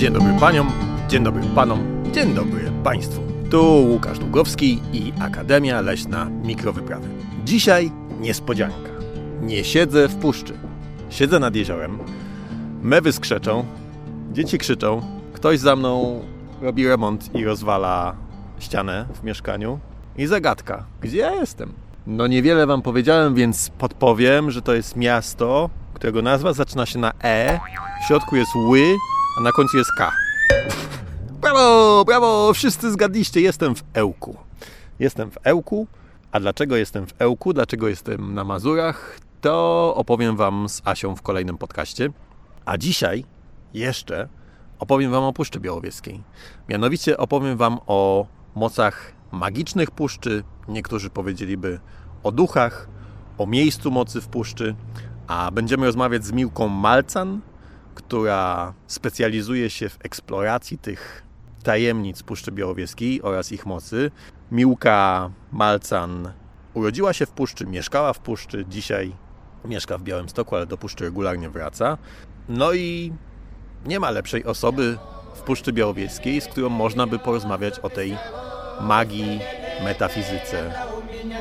Dzień dobry paniom, dzień dobry panom, dzień dobry państwu. Tu Łukasz Długowski i Akademia Leśna Mikrowyprawy. Dzisiaj niespodzianka. Nie siedzę w puszczy. Siedzę nad jeziorem. Mewy skrzeczą, dzieci krzyczą, ktoś za mną robi remont i rozwala ścianę w mieszkaniu. I zagadka, gdzie ja jestem? No niewiele wam powiedziałem, więc podpowiem, że to jest miasto, którego nazwa zaczyna się na E, w środku jest ły, a na końcu jest K. Brawo, brawo, wszyscy zgadliście, jestem w Ełku. Jestem w Ełku, a dlaczego jestem w Ełku, dlaczego jestem na Mazurach, to opowiem wam z Asią w kolejnym podcaście. A dzisiaj jeszcze opowiem wam o Puszczy Białowieskiej. Mianowicie opowiem wam o mocach magicznych puszczy, niektórzy powiedzieliby o duchach, o miejscu mocy w puszczy, a będziemy rozmawiać z Miłką Malcan, która specjalizuje się w eksploracji tych tajemnic Puszczy Białowieskiej oraz ich mocy. Miłka Malcan urodziła się w Puszczy, mieszkała w Puszczy, dzisiaj mieszka w Białymstoku, ale do Puszczy regularnie wraca. No i nie ma lepszej osoby w Puszczy Białowieskiej, z którą można by porozmawiać o tej magii, metafizyce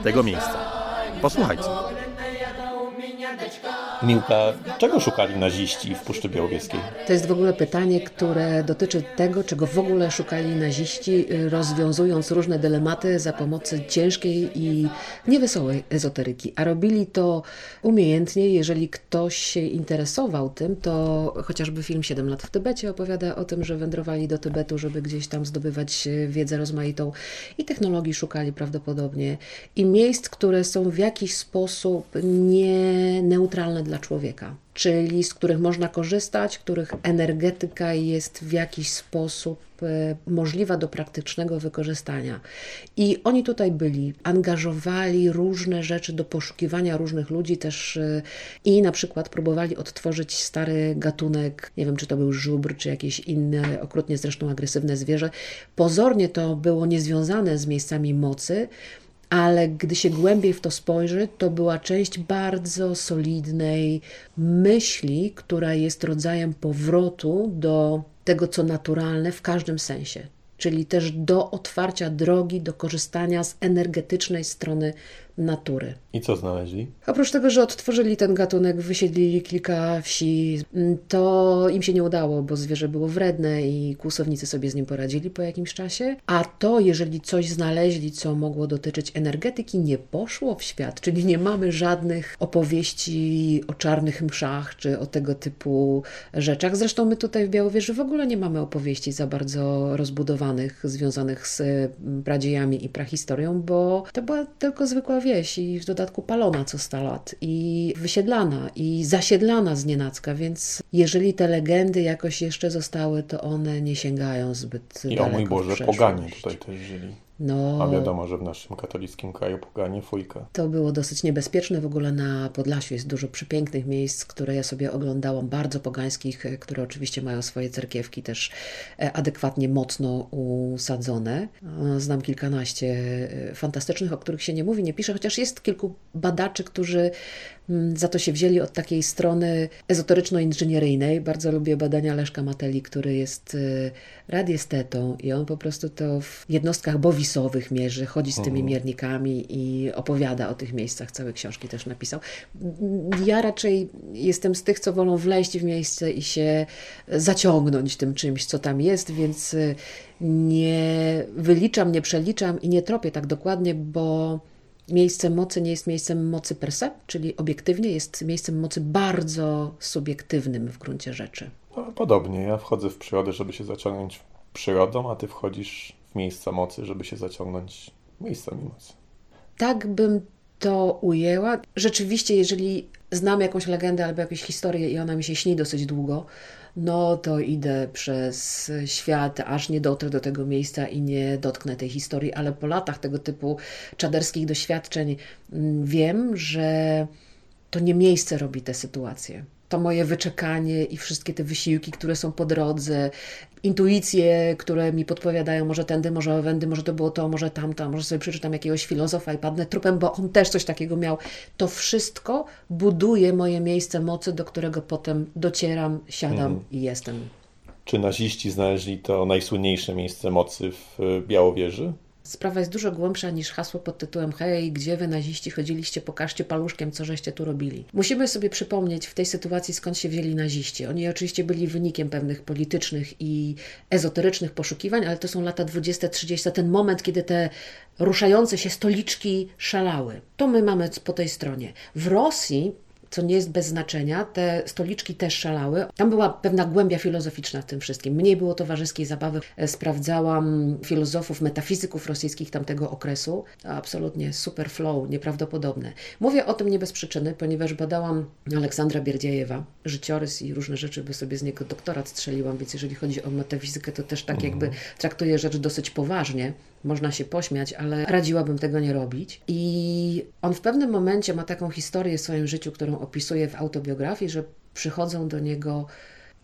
tego miejsca. Posłuchajcie. Miłka, czego szukali naziści w Puszczy Białowieskiej? To jest w ogóle pytanie, które dotyczy tego, czego w ogóle szukali naziści, rozwiązując różne dylematy za pomocą ciężkiej i niewesołej ezoteryki. A robili to umiejętnie. Jeżeli ktoś się interesował tym, to chociażby film 7 lat w Tybecie opowiada o tym, że wędrowali do Tybetu, żeby gdzieś tam zdobywać wiedzę rozmaitą i technologii szukali prawdopodobnie i miejsc, które są w jakiś sposób nie neutralne dla człowieka, czyli z których można korzystać, których energetyka jest w jakiś sposób e, możliwa do praktycznego wykorzystania. I oni tutaj byli, angażowali różne rzeczy do poszukiwania różnych ludzi też e, i na przykład próbowali odtworzyć stary gatunek, nie wiem czy to był żubr, czy jakieś inne, okrutnie zresztą agresywne zwierzę. Pozornie to było niezwiązane z miejscami mocy, ale gdy się głębiej w to spojrzy, to była część bardzo solidnej myśli, która jest rodzajem powrotu do tego, co naturalne w każdym sensie, czyli też do otwarcia drogi, do korzystania z energetycznej strony natury. I co znaleźli? Oprócz tego, że odtworzyli ten gatunek, wysiedlili kilka wsi, to im się nie udało, bo zwierzę było wredne i kłusownicy sobie z nim poradzili po jakimś czasie. A to, jeżeli coś znaleźli, co mogło dotyczyć energetyki, nie poszło w świat, czyli nie mamy żadnych opowieści o czarnych mszach czy o tego typu rzeczach. Zresztą my tutaj w Białowieży w ogóle nie mamy opowieści za bardzo rozbudowanych, związanych z pradziejami i prahistorią, bo to była tylko zwykła wieś i w dodatku palona co 100 lat i wysiedlana i zasiedlana z nienacka, więc jeżeli te legendy jakoś jeszcze zostały, to one nie sięgają zbyt I daleko o mój Boże, poganie tutaj też żyli. No, A wiadomo, że w naszym katolickim kraju poganie fujka. To było dosyć niebezpieczne. W ogóle na Podlasiu jest dużo przepięknych miejsc, które ja sobie oglądałam, bardzo pogańskich, które oczywiście mają swoje cerkiewki też e, adekwatnie mocno usadzone. Znam kilkanaście e, fantastycznych, o których się nie mówi, nie pisze, chociaż jest kilku badaczy, którzy za to się wzięli od takiej strony ezoteryczno-inżynieryjnej. Bardzo lubię badania Leszka Mateli, który jest radiestetą i on po prostu to w jednostkach bowisowych mierzy, chodzi z tymi miernikami i opowiada o tych miejscach. Całe książki też napisał. Ja raczej jestem z tych, co wolą wleźć w miejsce i się zaciągnąć tym czymś, co tam jest, więc nie wyliczam, nie przeliczam i nie tropię tak dokładnie, bo miejsce mocy nie jest miejscem mocy per se, czyli obiektywnie jest miejscem mocy bardzo subiektywnym w gruncie rzeczy. No, podobnie, ja wchodzę w przyrodę, żeby się zaciągnąć przyrodą, a ty wchodzisz w miejsca mocy, żeby się zaciągnąć miejscami mocy. Tak bym to ujęła. Rzeczywiście, jeżeli znam jakąś legendę albo jakąś historię i ona mi się śni dosyć długo, no to idę przez świat, aż nie dotrę do tego miejsca i nie dotknę tej historii, ale po latach tego typu czaderskich doświadczeń mm, wiem, że to nie miejsce robi te sytuacje. To moje wyczekanie i wszystkie te wysiłki, które są po drodze, intuicje, które mi podpowiadają, może tędy, może owędy, może to było to, może tamto, może sobie przeczytam jakiegoś filozofa i padnę trupem, bo on też coś takiego miał. To wszystko buduje moje miejsce mocy, do którego potem docieram, siadam mhm. i jestem. Czy naziści znaleźli to najsłynniejsze miejsce mocy w Białowieży? Sprawa jest dużo głębsza niż hasło pod tytułem Hej, gdzie wy naziści chodziliście, pokażcie paluszkiem, co żeście tu robili. Musimy sobie przypomnieć w tej sytuacji, skąd się wzięli naziści. Oni oczywiście byli wynikiem pewnych politycznych i ezoterycznych poszukiwań, ale to są lata 20-30, ten moment, kiedy te ruszające się stoliczki szalały. To my mamy po tej stronie. W Rosji co nie jest bez znaczenia. Te stoliczki też szalały. Tam była pewna głębia filozoficzna w tym wszystkim. Mniej było towarzyskiej zabawy. E, sprawdzałam filozofów, metafizyków rosyjskich tamtego okresu. Absolutnie super flow, nieprawdopodobne. Mówię o tym nie bez przyczyny, ponieważ badałam Aleksandra Bierdziejewa, życiorys i różne rzeczy, by sobie z niego doktorat strzeliłam, więc jeżeli chodzi o metafizykę, to też tak jakby mhm. traktuję rzecz dosyć poważnie. Można się pośmiać, ale radziłabym tego nie robić. I on w pewnym momencie ma taką historię w swoim życiu, którą opisuje w autobiografii, że przychodzą do niego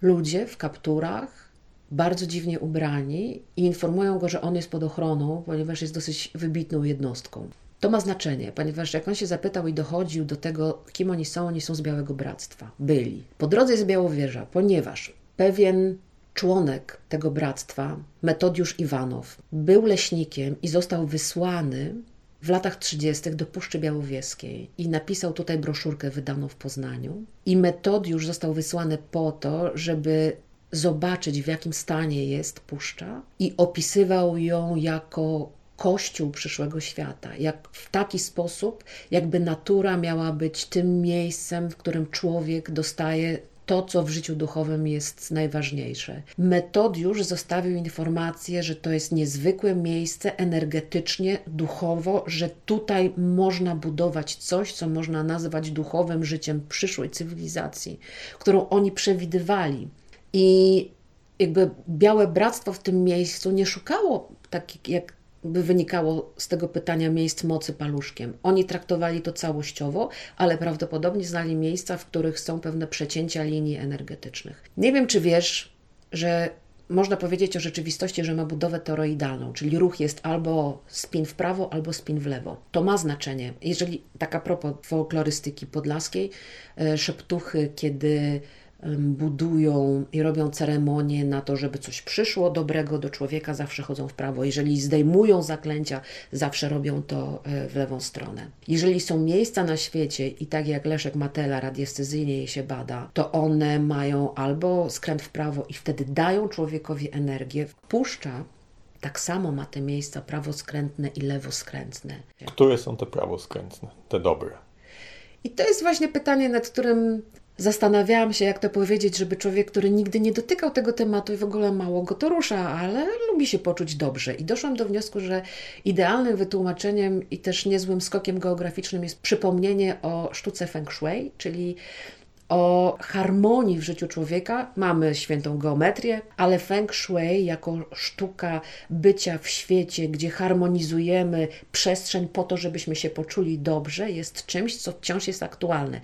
ludzie w kapturach, bardzo dziwnie ubrani i informują go, że on jest pod ochroną, ponieważ jest dosyć wybitną jednostką. To ma znaczenie, ponieważ jak on się zapytał i dochodził do tego, kim oni są, oni są z Białego Bractwa. Byli. Po drodze jest Białowieża, ponieważ pewien członek tego bractwa, Metodiusz Iwanow, był leśnikiem i został wysłany w latach 30. do Puszczy Białowieskiej i napisał tutaj broszurkę wydaną w Poznaniu. I Metodiusz został wysłany po to, żeby zobaczyć, w jakim stanie jest puszcza, i opisywał ją jako kościół przyszłego świata. Jak w taki sposób, jakby natura miała być tym miejscem, w którym człowiek dostaje to, co w życiu duchowym jest najważniejsze. Metodiusz zostawił informację, że to jest niezwykłe miejsce energetycznie, duchowo, że tutaj można budować coś, co można nazwać duchowym życiem przyszłej cywilizacji, którą oni przewidywali. I jakby Białe Bractwo w tym miejscu nie szukało, tak jak by wynikało z tego pytania miejsc mocy paluszkiem. Oni traktowali to całościowo, ale prawdopodobnie znali miejsca, w których są pewne przecięcia linii energetycznych. Nie wiem, czy wiesz, że można powiedzieć o rzeczywistości, że ma budowę toroidalną, czyli ruch jest albo spin w prawo, albo spin w lewo. To ma znaczenie. Jeżeli, tak a propos folklorystyki podlaskiej, e, szeptuchy, kiedy budują i robią ceremonie na to, żeby coś przyszło dobrego do człowieka, zawsze chodzą w prawo. Jeżeli zdejmują zaklęcia, zawsze robią to e, w lewą stronę. Jeżeli są miejsca na świecie i tak jak Leszek Matela radiestezyjnie je się bada, to one mają albo skręt w prawo i wtedy dają człowiekowi energię. Puszcza tak samo ma te miejsca prawoskrętne i lewoskrętne. Które są te prawoskrętne, te dobre? I to jest właśnie pytanie, nad którym Zastanawiałam się, jak to powiedzieć, żeby człowiek, który nigdy nie dotykał tego tematu i w ogóle mało go to rusza, ale lubi się poczuć dobrze. I doszłam do wniosku, że idealnym wytłumaczeniem i też niezłym skokiem geograficznym jest przypomnienie o sztuce Feng Shui, czyli o harmonii w życiu człowieka. Mamy świętą geometrię, ale Feng Shui jako sztuka bycia w świecie, gdzie harmonizujemy przestrzeń po to, żebyśmy się poczuli dobrze, jest czymś, co wciąż jest aktualne.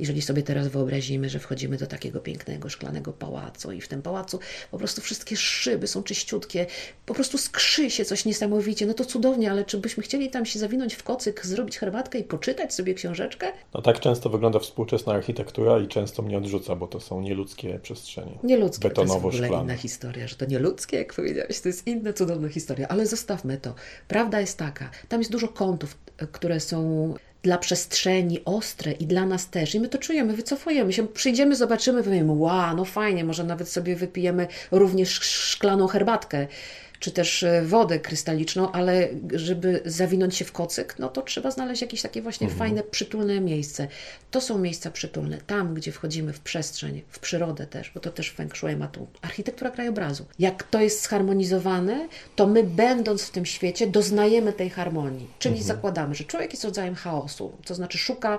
Jeżeli sobie teraz wyobrazimy, że wchodzimy do takiego pięknego szklanego pałacu i w tym pałacu po prostu wszystkie szyby są czyściutkie, po prostu skrzy się coś niesamowicie, no to cudownie, ale czy byśmy chcieli tam się zawinąć w kocyk, zrobić herbatkę i poczytać sobie książeczkę? No tak często wygląda współczesna architektura i często mnie odrzuca, bo to są nieludzkie przestrzenie. Nieludzkie, betonowo to jest w ogóle inna historia, że to nieludzkie, jak powiedziałeś, to jest inna cudowna historia, ale zostawmy to. Prawda jest taka, tam jest dużo kątów, które są dla przestrzeni ostre i dla nas też. I my to czujemy, wycofujemy się, przyjdziemy, zobaczymy, powiemy, wow, no fajnie, może nawet sobie wypijemy również szklaną herbatkę czy też e, wodę krystaliczną, ale żeby zawinąć się w kocyk, no to trzeba znaleźć jakieś takie właśnie mhm. fajne, przytulne miejsce. To są miejsca przytulne, tam, gdzie wchodzimy w przestrzeń, w przyrodę też, bo to też Feng Shui ma tu. Architektura krajobrazu. Jak to jest zharmonizowane, to my będąc w tym świecie doznajemy tej harmonii. Czyli mhm. zakładamy, że człowiek jest rodzajem chaosu, to znaczy szuka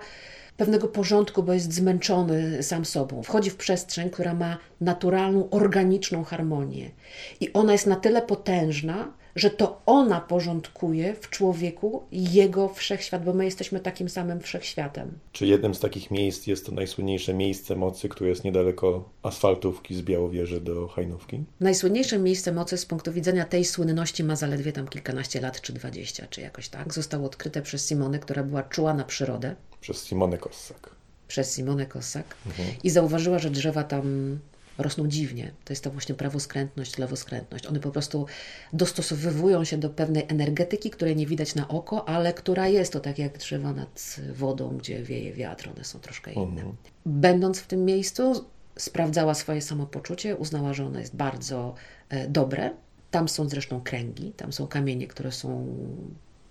pewnego porządku, bo jest zmęczony sam sobą. Wchodzi w przestrzeń, która ma naturalną, organiczną harmonię. I ona jest na tyle potężna, że to ona porządkuje w człowieku jego wszechświat, bo my jesteśmy takim samym wszechświatem. Czy jednym z takich miejsc jest to najsłynniejsze miejsce mocy, które jest niedaleko asfaltówki z Białowieży do Hajnówki? Najsłynniejsze miejsce mocy z punktu widzenia tej słynności ma zaledwie tam kilkanaście lat, czy dwadzieścia, czy jakoś tak. Zostało odkryte przez Simonę, która była czuła na przyrodę. Przez Simonę Kossak. Przez Simonę Kossak. Mhm. I zauważyła, że drzewa tam rosną dziwnie. To jest ta właśnie prawoskrętność, lewoskrętność. One po prostu dostosowywują się do pewnej energetyki, której nie widać na oko, ale która jest to tak jak drzewa nad wodą, gdzie wieje wiatr, one są troszkę inne. Mhm. Będąc w tym miejscu, sprawdzała swoje samopoczucie, uznała, że ono jest bardzo e, dobre. Tam są zresztą kręgi, tam są kamienie, które są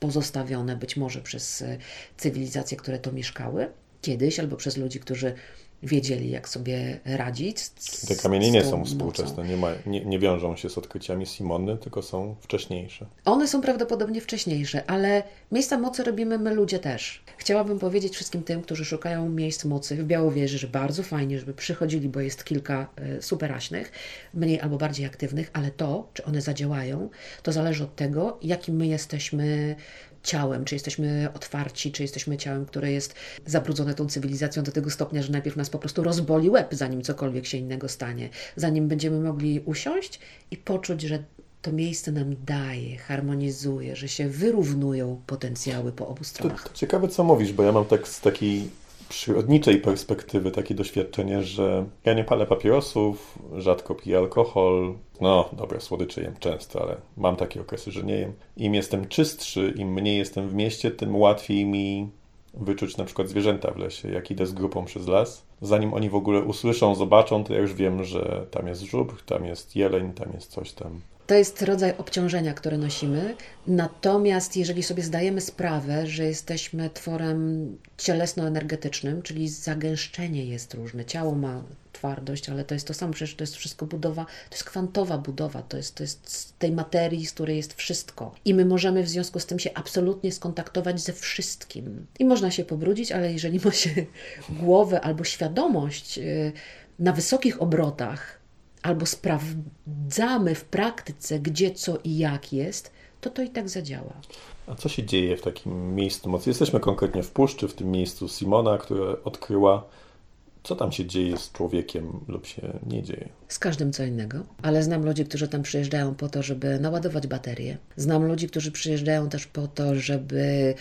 pozostawione być może przez e, cywilizacje, które to mieszkały kiedyś, albo przez ludzi, którzy wiedzieli, jak sobie radzić. Z, Te kamienie nie są współczesne, nie, ma, nie, nie, wiążą się z odkryciami Simony, tylko są wcześniejsze. One są prawdopodobnie wcześniejsze, ale miejsca mocy robimy my ludzie też. Chciałabym powiedzieć wszystkim tym, którzy szukają miejsc mocy w Białowieży, że bardzo fajnie, żeby przychodzili, bo jest kilka e, superaśnych, mniej albo bardziej aktywnych, ale to, czy one zadziałają, to zależy od tego, jakim my jesteśmy ciałem, czy jesteśmy otwarci, czy jesteśmy ciałem, które jest zabrudzone tą cywilizacją do tego stopnia, że najpierw nas po prostu rozboli łeb, zanim cokolwiek się innego stanie, zanim będziemy mogli usiąść i poczuć, że to miejsce nam daje, harmonizuje, że się wyrównują potencjały po obu stronach. To, to ciekawe, co mówisz, bo ja mam tak z takiej przyrodniczej perspektywy takie doświadczenie, że ja nie palę papierosów, rzadko piję alkohol. No, dobra, słodycze jem często, ale mam takie okresy, że nie jem. Im jestem czystszy, im mniej jestem w mieście, tym łatwiej mi wyczuć na przykład zwierzęta w lesie. Jak idę z grupą przez las, zanim oni w ogóle usłyszą, zobaczą, to ja już wiem, że tam jest żubr, tam jest jeleń, tam jest coś tam. To jest rodzaj obciążenia, które nosimy. Natomiast jeżeli sobie zdajemy sprawę, że jesteśmy tworem cielesno-energetycznym, czyli zagęszczenie jest różne, ciało ma twardość, ale to jest to samo, przecież to jest wszystko budowa, to jest kwantowa budowa, to jest, to jest z tej materii, z której jest wszystko. I my możemy w związku z tym się absolutnie skontaktować ze wszystkim. I można się pobrudzić, ale jeżeli ma się głowę albo świadomość y, na wysokich obrotach, albo sprawdzamy w praktyce, gdzie, co i jak jest, to to i tak zadziała. A co się dzieje w takim miejscu mocy? Jesteśmy konkretnie w puszczy, w tym miejscu Simona, które odkryła. Co tam się dzieje z człowiekiem lub się nie dzieje? Z każdym co innego, ale znam ludzi, którzy tam przyjeżdżają po to, żeby naładować baterie. Znam ludzi, którzy przyjeżdżają też po to, żeby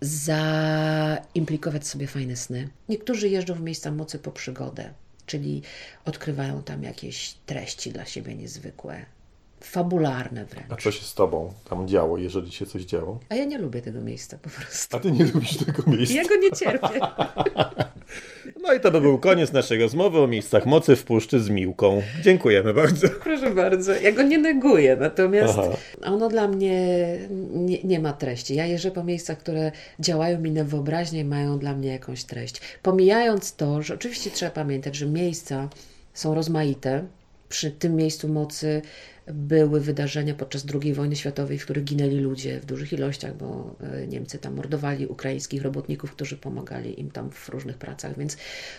zaimplikować sobie fajne sny. Niektórzy jeżdżą w miejsca mocy po przygodę czyli odkrywają tam jakieś treści dla siebie niezwykłe, fabularne wręcz. A co się z tobą tam działo, jeżeli się coś działo? A ja nie lubię tego miejsca po prostu. A ty nie lubisz tego miejsca? Ja go nie cierpię. No i to by był koniec naszej rozmowy o miejscach mocy w Puszczy z Miłką. Dziękujemy bardzo. Proszę bardzo. Ja go nie neguję, natomiast Aha. ono dla mnie nie, nie, ma treści. Ja jeżdżę po miejscach, które działają mi na wyobraźnię i mają dla mnie jakąś treść. Pomijając to, że oczywiście trzeba pamiętać, że miejsca są rozmaite. Przy tym miejscu mocy były wydarzenia podczas II wojny światowej, w których ginęli ludzie w dużych ilościach, bo e, Niemcy tam mordowali ukraińskich robotników, którzy pomagali im tam w różnych pracach, więc...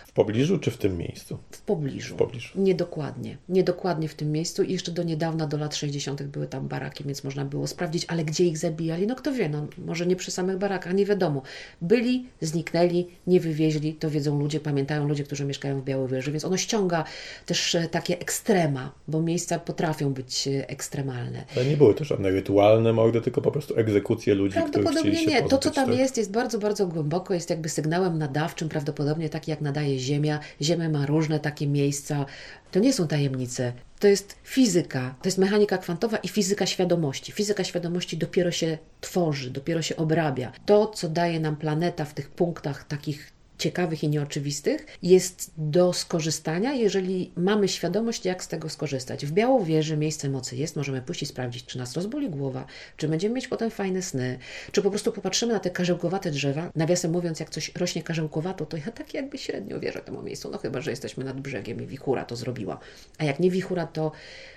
W pobliżu czy w tym miejscu? W pobliżu. W pobliżu. Niedokładnie. Niedokładnie w tym miejscu i jeszcze do niedawna, do lat 60. były tam baraki, więc można było sprawdzić, ale gdzie ich zabijali? No kto wie, no może nie przy samych barakach, nie wiadomo. Byli, zniknęli, nie wywieźli, to wiedzą ludzie, pamiętają ludzie, którzy mieszkają w Białowieży, więc ono ściąga też e, takie ekstrema, bo miejsca potrafią być ekstremalne. Ale nie były to żadne rytualne mordy, tylko po prostu egzekucje ludzi, Prawdopodobnie nie. To, co tam tak? jest, jest bardzo, bardzo głęboko, jest jakby sygnałem nadawczym, prawdopodobnie taki jak nadaje Ziemia. Ziemia ma różne takie miejsca. To nie są tajemnice. To jest fizyka, to jest mechanika kwantowa i fizyka świadomości. Fizyka świadomości dopiero się tworzy, dopiero się obrabia. To, co daje nam planeta w tych punktach takich ciekawych i nieoczywistych, jest do skorzystania, jeżeli mamy świadomość, jak z tego skorzystać. W Białowieży miejsce mocy jest, możemy pójść i sprawdzić, czy nas rozboli głowa, czy będziemy mieć potem fajne sny, czy po prostu popatrzymy na te karzełkowate drzewa. Nawiasem mówiąc, jak coś rośnie karzełkowato, to ja tak jakby średnio wierzę temu miejscu, no chyba, że jesteśmy nad brzegiem i wichura to zrobiła. A jak nie wichura, to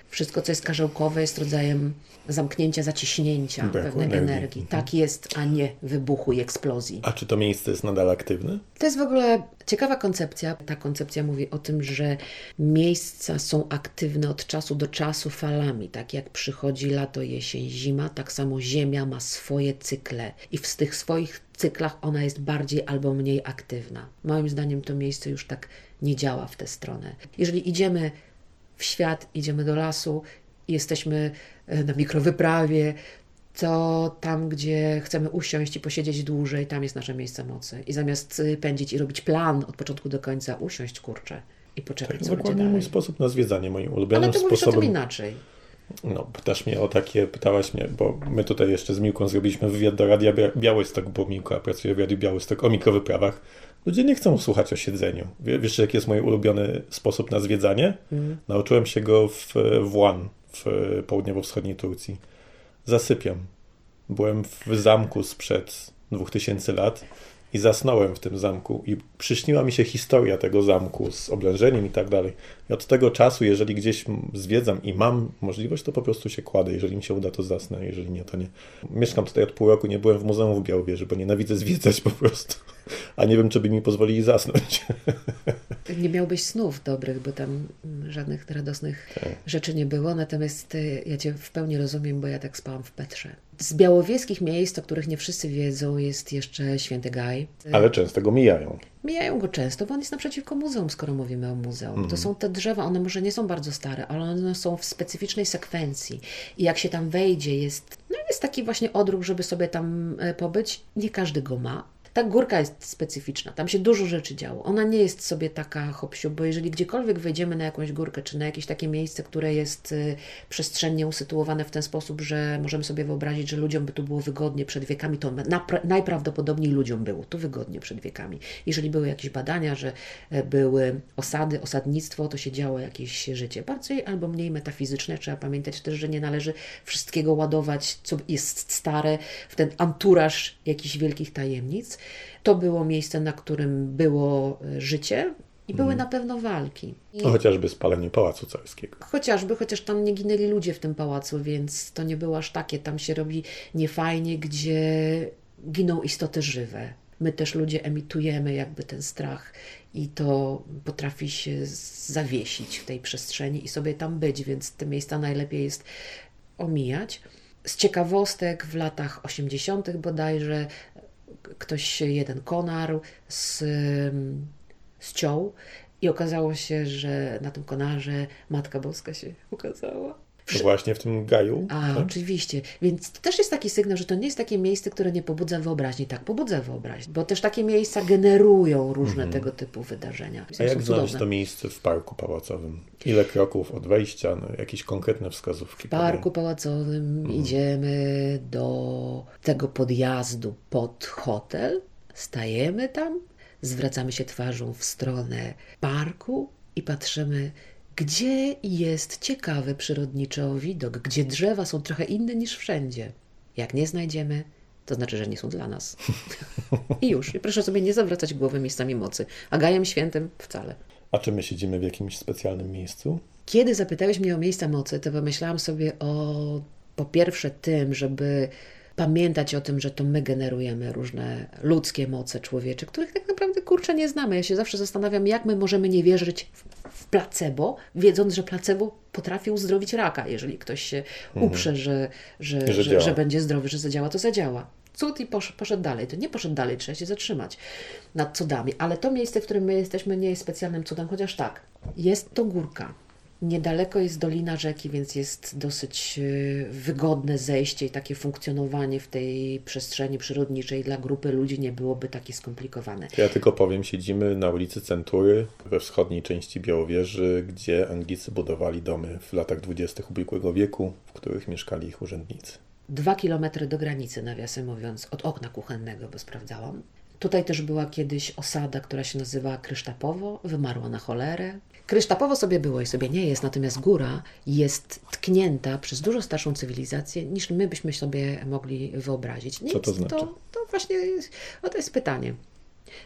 wszystko, co jest karzełkowe, jest rodzajem zamknięcia, zaciśnięcia pewnej energii. energii. Tak jest, a nie wybuchu i eksplozji. A czy to miejsce jest nadal aktywne? To jest w ogóle ciekawa koncepcja. Ta koncepcja mówi o tym, że miejsca są aktywne od czasu do czasu falami. Tak jak przychodzi lato, jesień, zima, tak samo Ziemia ma swoje cykle i w tych swoich cyklach ona jest bardziej albo mniej aktywna. Moim zdaniem to miejsce już tak nie działa w tę stronę. Jeżeli idziemy w świat, idziemy do lasu, jesteśmy e, na mikrowyprawie, to tam, gdzie chcemy usiąść i posiedzieć dłużej, tam jest nasze miejsce mocy. I zamiast y, pędzić i robić plan od początku do końca, usiąść kurczę i poczekać, Tak, co będzie dokładnie dalej. mój sposób na zwiedzanie, moim ulubionym Ale ty mówisz o sposobem. tym inaczej. No, pytasz mnie o takie, pytałaś mnie, bo my tutaj jeszcze z Miłką zrobiliśmy wywiad do Radia Bia- Białystok, bo Miłka pracuje w Radiu Białystok o mikrowyprawach. Ludzie nie chcą słuchać o siedzeniu. Wie- Wiesz, jaki jest mój ulubiony sposób na zwiedzanie? Nauczyłem się go w Włan, w południowo-wschodniej Turcji. Zasypiam. Byłem w zamku sprzed 2000 lat i zasnąłem w tym zamku i przyśniła mi się historia tego zamku z oblężeniem i tak dalej. I od tego czasu, jeżeli gdzieś zwiedzam i mam możliwość, to po prostu się kładę. Jeżeli mi się uda, to zasnę, jeżeli nie, to nie. Mieszkam tutaj od pół roku, nie byłem w muzeum w Białowieży, bo nienawidzę zwiedzać po prostu. A nie wiem, czy by mi pozwolili zasnąć. Nie miałbyś snów dobrych, bo tam mm, żadnych radosnych Tak. rzeczy nie było. Natomiast y, ja Cię w pełni rozumiem, bo ja tak spałam w Petrze. Z białowieskich miejsc, o których nie wszyscy wiedzą, jest jeszcze Święty Gaj. Ale często go mijają. Mijają go często, bo on jest naprzeciwko muzeum, skoro mówimy o muzeum. To są te drzewa, one może nie są bardzo stare, ale one są w specyficznej sekwencji. I jak się tam wejdzie, jest, no jest taki właśnie odruch, żeby sobie tam e, pobyć. Nie każdy go ma. Ta górka jest specyficzna, tam się dużo rzeczy działo. Ona nie jest sobie taka hopsiu, bo jeżeli gdziekolwiek wejdziemy na jakąś górkę, czy na jakieś takie miejsce, które jest y, przestrzennie usytuowane w ten sposób, że możemy sobie wyobrazić, że ludziom by tu było wygodnie przed wiekami, to najprawdopodobniej ludziom było tu wygodnie przed wiekami. Jeżeli były jakieś badania, że e, były osady, osadnictwo, to się działo jakieś życie bardziej albo mniej metafizyczne. Trzeba pamiętać też, że nie należy wszystkiego ładować, co jest stare, w ten anturaż jakichś wielkich tajemnic. To było miejsce, na którym było e, życie i były na pewno walki. I No, chociażby spalenie Pałacu Carskiego. Chociażby, chociaż tam nie ginęli ludzie w tym pałacu, więc to nie było aż takie. Tam się robi niefajnie, gdzie giną istoty żywe. My też ludzie emitujemy jakby ten strach i to potrafi się zawiesić w tej przestrzeni i sobie tam być, więc te miejsca najlepiej jest omijać. Z ciekawostek w latach 80. bodajże ktoś jeden konarł z, ściął i okazało się, że na tym konarze Matka Boska się ukazała. Właśnie w tym gaju. A, tak? oczywiście. Więc to też jest taki sygnał, że to nie jest takie miejsce, które nie pobudza wyobraźni. Tak, pobudza wyobraźnię, bo też takie miejsca generują różne tego typu wydarzenia. A jak znaleźć to miejsce w parku pałacowym? Ile kroków od wejścia? No, jakieś konkretne wskazówki. W parku pałacowym idziemy do tego podjazdu pod hotel, stajemy tam, zwracamy się twarzą w stronę parku i patrzymy, gdzie jest ciekawy przyrodniczo widok, gdzie drzewa są trochę inne niż wszędzie. Jak nie znajdziemy, to znaczy, że nie są dla nas. I już. I proszę sobie nie zawracać głowy miejscami mocy, a gajem świętym wcale. A czy my siedzimy w jakimś specjalnym miejscu? Kiedy zapytałeś mnie o miejsca mocy, to pomyślałam sobie o po pierwsze tym, żeby pamiętać o tym, że to my generujemy różne ludzkie moce człowiecze, których tak naprawdę kurczę nie znamy. Ja się zawsze zastanawiam, jak my możemy nie wierzyć w, placebo, wiedząc, że placebo potrafi uzdrowić raka. Jeżeli ktoś się uprze, że, że, Że że, działa. że będzie zdrowy, że zadziała, to zadziała. Cud i posz, poszedł dalej. To nie poszedł dalej, trzeba się zatrzymać nad cudami. Ale to miejsce, w którym my jesteśmy, nie jest specjalnym cudem, chociaż tak, jest to górka. Niedaleko jest dolina rzeki, więc jest dosyć e, wygodne zejście i takie funkcjonowanie w tej przestrzeni przyrodniczej dla grupy ludzi nie byłoby takie skomplikowane. Ja tylko powiem, siedzimy na ulicy Century we wschodniej części Białowieży, gdzie Anglicy budowali domy w latach dwudziestych ubiegłego wieku, w których mieszkali ich urzędnicy. Dwa kilometry do granicy, nawiasem mówiąc, od okna kuchennego, bo sprawdzałam. Tutaj też była kiedyś osada, która się nazywała Krysztapowo, wymarła na cholerę. Krysztapowo sobie było i sobie nie jest, natomiast góra jest tknięta przez dużo starszą cywilizację, niż my byśmy sobie mogli wyobrazić. Co to znaczy? To, to właśnie jest, o, to jest pytanie.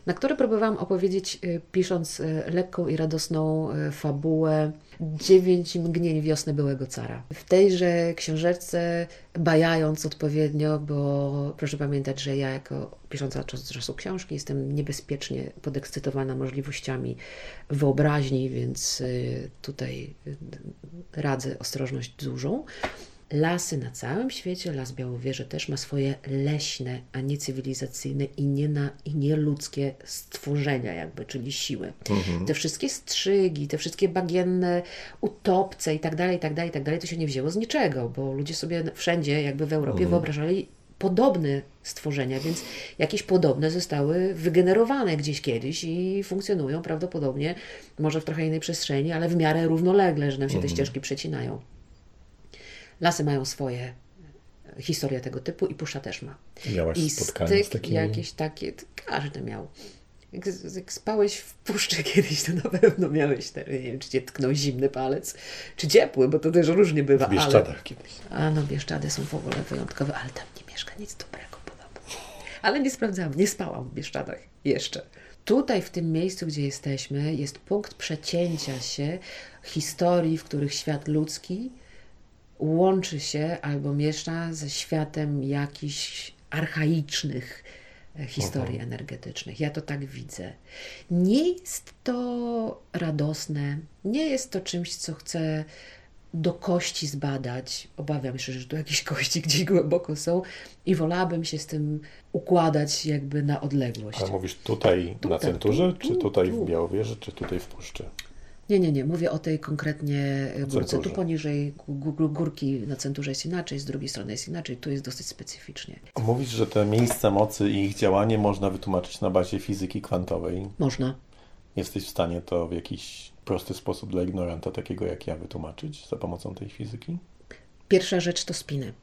Na które próbowałam opowiedzieć, y, pisząc y, lekką i radosną y, fabułę Dziewięć mgnień wiosny byłego cara. W tejże książeczce, bajając odpowiednio, bo proszę pamiętać, że ja jako pisząca czas czasu książki jestem niebezpiecznie podekscytowana możliwościami wyobraźni, więc tutaj radzę ostrożność dużą. Lasy na całym świecie, Las Białowieże też ma swoje leśne, a nie cywilizacyjne i nie, na, i nie ludzkie stworzenia jakby, czyli siły. Mhm. Te wszystkie strzygi, te wszystkie bagienne utopce i tak dalej, i tak dalej, i tak dalej, to się nie wzięło z niczego, bo ludzie sobie wszędzie jakby w Europie mhm. wyobrażali podobne stworzenia, więc jakieś podobne zostały wygenerowane gdzieś kiedyś i funkcjonują prawdopodobnie może w trochę innej przestrzeni, ale w miarę równolegle, że nam się te mhm. ścieżki przecinają. Lasy mają swoje e, historie tego typu i Pusza też ma. Miałaś I spotkanie z takimi... jakieś takie, każdy miał. Jak, jak, spałeś w puszczy kiedyś, to na pewno miałeś, te, nie wiem, czy cię tknął zimny palec, czy ciepły, bo to też różnie bywa. W Bieszczadach ale... kiedyś. A no, Bieszczady są w ogóle wyjątkowe, ale tam nie mieszka nic dobrego podobno. Ale nie sprawdzałam, nie spałam w Bieszczadach jeszcze. Tutaj, w tym miejscu, gdzie jesteśmy, jest punkt przecięcia się historii, w których świat ludzki łączy się albo miesza ze światem jakichś archaicznych e, historii Aha. energetycznych. Ja to tak widzę. Nie jest to radosne, nie jest to czymś, co chcę do kości zbadać. Obawiam się, że tu jakieś kości gdzieś głęboko są i wolałabym się z tym układać jakby na odległość. Ale mówisz tutaj, tutaj na centurze, tu, tu, czy tutaj tu. w Białowieży, czy tutaj w Puszczy? Nie, nie, nie. Mówię o tej konkretnie górce. Tu poniżej górki na centurze jest inaczej, z drugiej strony jest inaczej. Tu jest dosyć specyficznie. Mówisz, że te miejsca mocy i ich działanie można wytłumaczyć na bazie fizyki kwantowej. Można. Jesteś w stanie to w jakiś prosty sposób dla ignoranta takiego jak ja wytłumaczyć za pomocą tej fizyki? Pierwsza rzecz to spiny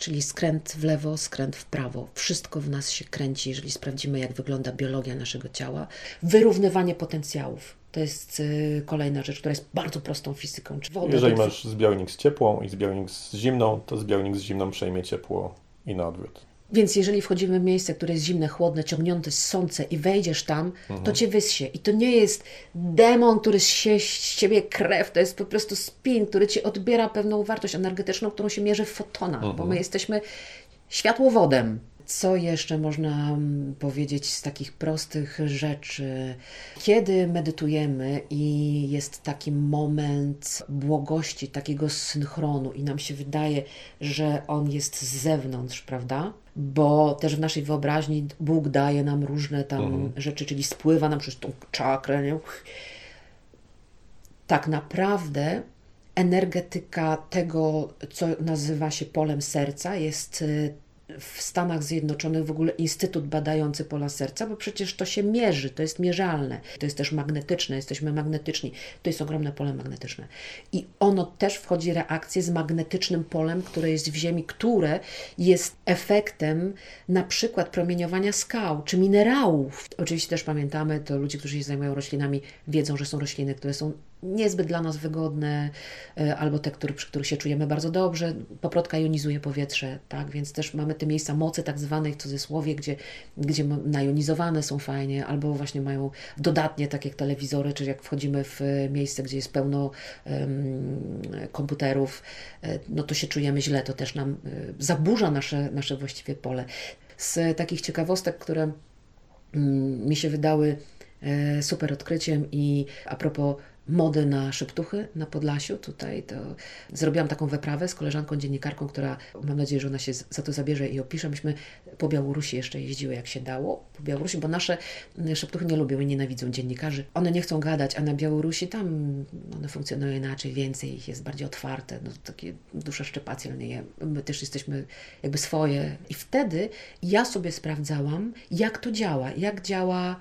czyli skręt w lewo, skręt w prawo. Wszystko w nas się kręci, jeżeli sprawdzimy, jak wygląda biologia naszego ciała. Wyrównywanie potencjałów. To jest y, kolejna rzecz, która jest bardzo prostą fizyką. Czy wodę jeżeli masz zbiornik z ciepłą i zbiornik z zimną, to zbiornik z zimną przejmie ciepło i na odwrót. Więc jeżeli wchodzimy w miejsce, które jest zimne, chłodne, ciągnięte z słońce i wejdziesz tam, mhm. to cię wyssie. I to nie jest demon, który się z ciebie krew, to jest po prostu spin, który ci odbiera pewną wartość energetyczną, którą się mierzy w fotonach, mhm. bo my jesteśmy światłowodem. Co jeszcze można mm, powiedzieć z takich prostych rzeczy? Kiedy medytujemy i jest taki moment błogości, takiego synchronu, i nam się wydaje, że on jest z zewnątrz, prawda? Bo też w naszej wyobraźni Bóg daje nam różne tam mhm. rzeczy, czyli spływa nam przez tą czakrę. Nie? Tak naprawdę energetyka tego, co nazywa się polem serca, jest y, w Stanach Zjednoczonych w ogóle instytut badający pola serca, bo przecież to się mierzy, to jest mierzalne, to jest też magnetyczne, jesteśmy magnetyczni, to jest ogromne pole magnetyczne. I ono też wchodzi w reakcję z magnetycznym polem, które jest w Ziemi, które jest efektem na przykład promieniowania skał czy minerałów. Oczywiście też pamiętamy, to ludzie, którzy się zajmują roślinami, wiedzą, że są rośliny, które są niezbyt dla nas wygodne, e, albo te, które, przy których się czujemy bardzo dobrze. Paprotka jonizuje powietrze, tak? więc też mamy te miejsca mocy tak zwanej w cudzysłowie, gdzie, gdzie najonizowane są fajnie, albo właśnie mają dodatnie, tak jak telewizory, czy jak wchodzimy w miejsce, gdzie jest pełno um, komputerów, e, no to się czujemy źle, to też nam e, zaburza nasze, nasze właściwie pole. Z takich ciekawostek, które mm, mi się wydały super odkryciem i a propos mody na szeptuchy na Podlasiu. Tutaj to zrobiłam taką wyprawę z koleżanką dziennikarką, która mam nadzieję, że ona się za to zabierze i opisze. Myśmy po Białorusi jeszcze jeździły jak się dało. Po Białorusi, bo nasze szeptuchy nie lubią i nienawidzą dziennikarzy. One nie chcą gadać, a na Białorusi tam one funkcjonują inaczej, więcej ich jest bardziej otwarte. No, takie dusze szczepacjelne. My też jesteśmy jakby swoje. I wtedy ja sobie sprawdzałam, jak to działa, jak działa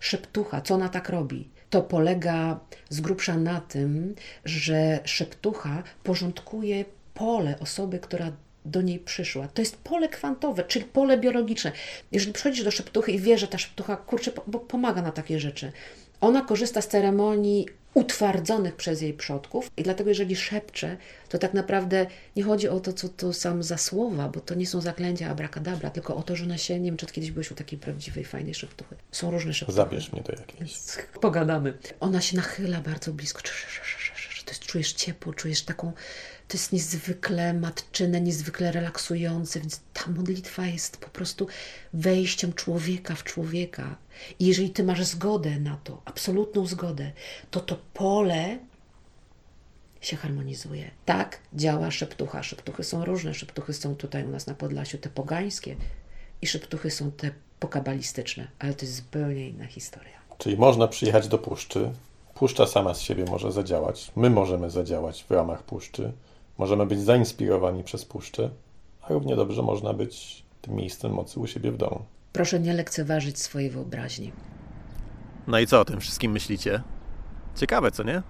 szeptucha, co ona tak robi to polega z grubsza na tym, że szeptucha porządkuje pole osoby, która do niej przyszła. To jest pole kwantowe, czyli pole biologiczne. Jeżeli przychodzisz do szeptuchy i wiesz, że ta szeptucha, kurczę, bo pomaga na takie rzeczy. Ona korzysta z ceremonii utwardzonych przez jej przodków i dlatego jeżeli szepcze, to tak naprawdę nie chodzi o to, co to sam za słowa, bo to nie są zaklęcia abracadabra, tylko o to, że ona się, nie wiem, czy kiedyś byłeś u takiej prawdziwej, fajnej szeptuchy. Są różne szeptuchy. Zabierz mnie do jakiejś. Pogadamy. Ona się nachyla bardzo blisko. To jest, czujesz ciepło, czujesz taką to jest niezwykle matczyne, niezwykle relaksujące, więc ta modlitwa jest po prostu wejściem człowieka w człowieka. I jeżeli ty masz zgodę na to, absolutną zgodę, to to pole się harmonizuje. Tak działa szeptucha. Szeptuchy są różne. Szeptuchy są tutaj u nas na Podlasiu te pogańskie i szeptuchy są te pokabalistyczne, ale to jest zupełnie inna historia. Czyli można przyjechać do puszczy. Puszcza sama z siebie może zadziałać. My możemy zadziałać w ramach puszczy. Możemy być zainspirowani przez puszczę, a równie dobrze można być tym miejscem mocy u siebie w domu. Proszę nie lekceważyć swojej wyobraźni. No i co o tym wszystkim myślicie? Ciekawe, co nie?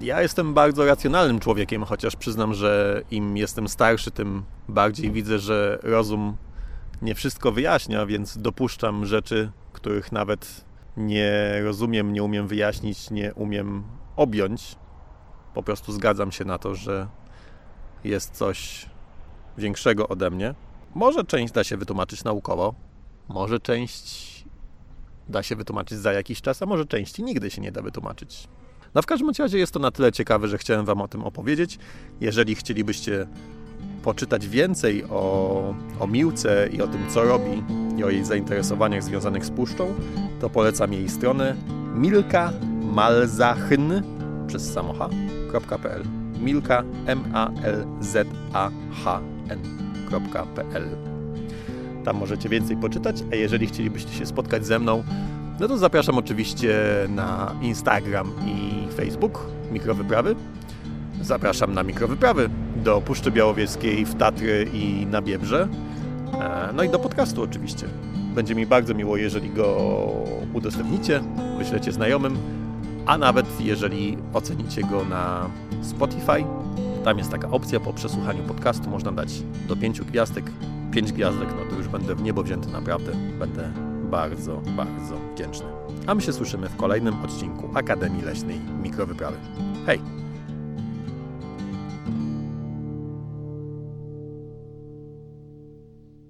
Ja jestem bardzo racjonalnym człowiekiem, chociaż przyznam, że im jestem starszy, tym bardziej widzę, że rozum nie wszystko wyjaśnia, więc dopuszczam rzeczy, których nawet nie rozumiem, nie umiem wyjaśnić, nie umiem objąć po prostu zgadzam się na to, że jest coś większego ode mnie. Może część da się wytłumaczyć naukowo, może część da się wytłumaczyć za jakiś czas, a może części nigdy się nie da wytłumaczyć. No w każdym razie jest to na tyle ciekawe, że chciałem Wam o tym opowiedzieć. Jeżeli chcielibyście poczytać więcej o, o Miłce i o tym, co robi i o jej zainteresowaniach związanych z puszczą, to polecam jej stronę Milka Malzachyn przez samocha milka.pl. Milka, M-A-L-Z-A-H-N.pl. Tam możecie więcej poczytać, a jeżeli chcielibyście się spotkać ze mną, no to zapraszam oczywiście na Instagram i Facebook Mikrowyprawy. Zapraszam na mikrowyprawy do Puszczy Białowieskiej, w Tatry i na Biebrze. E, no i do podcastu oczywiście. Będzie mi bardzo miło, jeżeli go udostępnicie, wyślecie znajomym a nawet jeżeli ocenicie go na Spotify, tam jest taka opcja po przesłuchaniu podcastu, można dać do pięciu gwiazdek. Pięć gwiazdek, no to już będę w niebo wzięty naprawdę. Będę bardzo, bardzo wdzięczny. A my się słyszymy w kolejnym odcinku Akademii Leśnej Mikrowyprawy. Hej!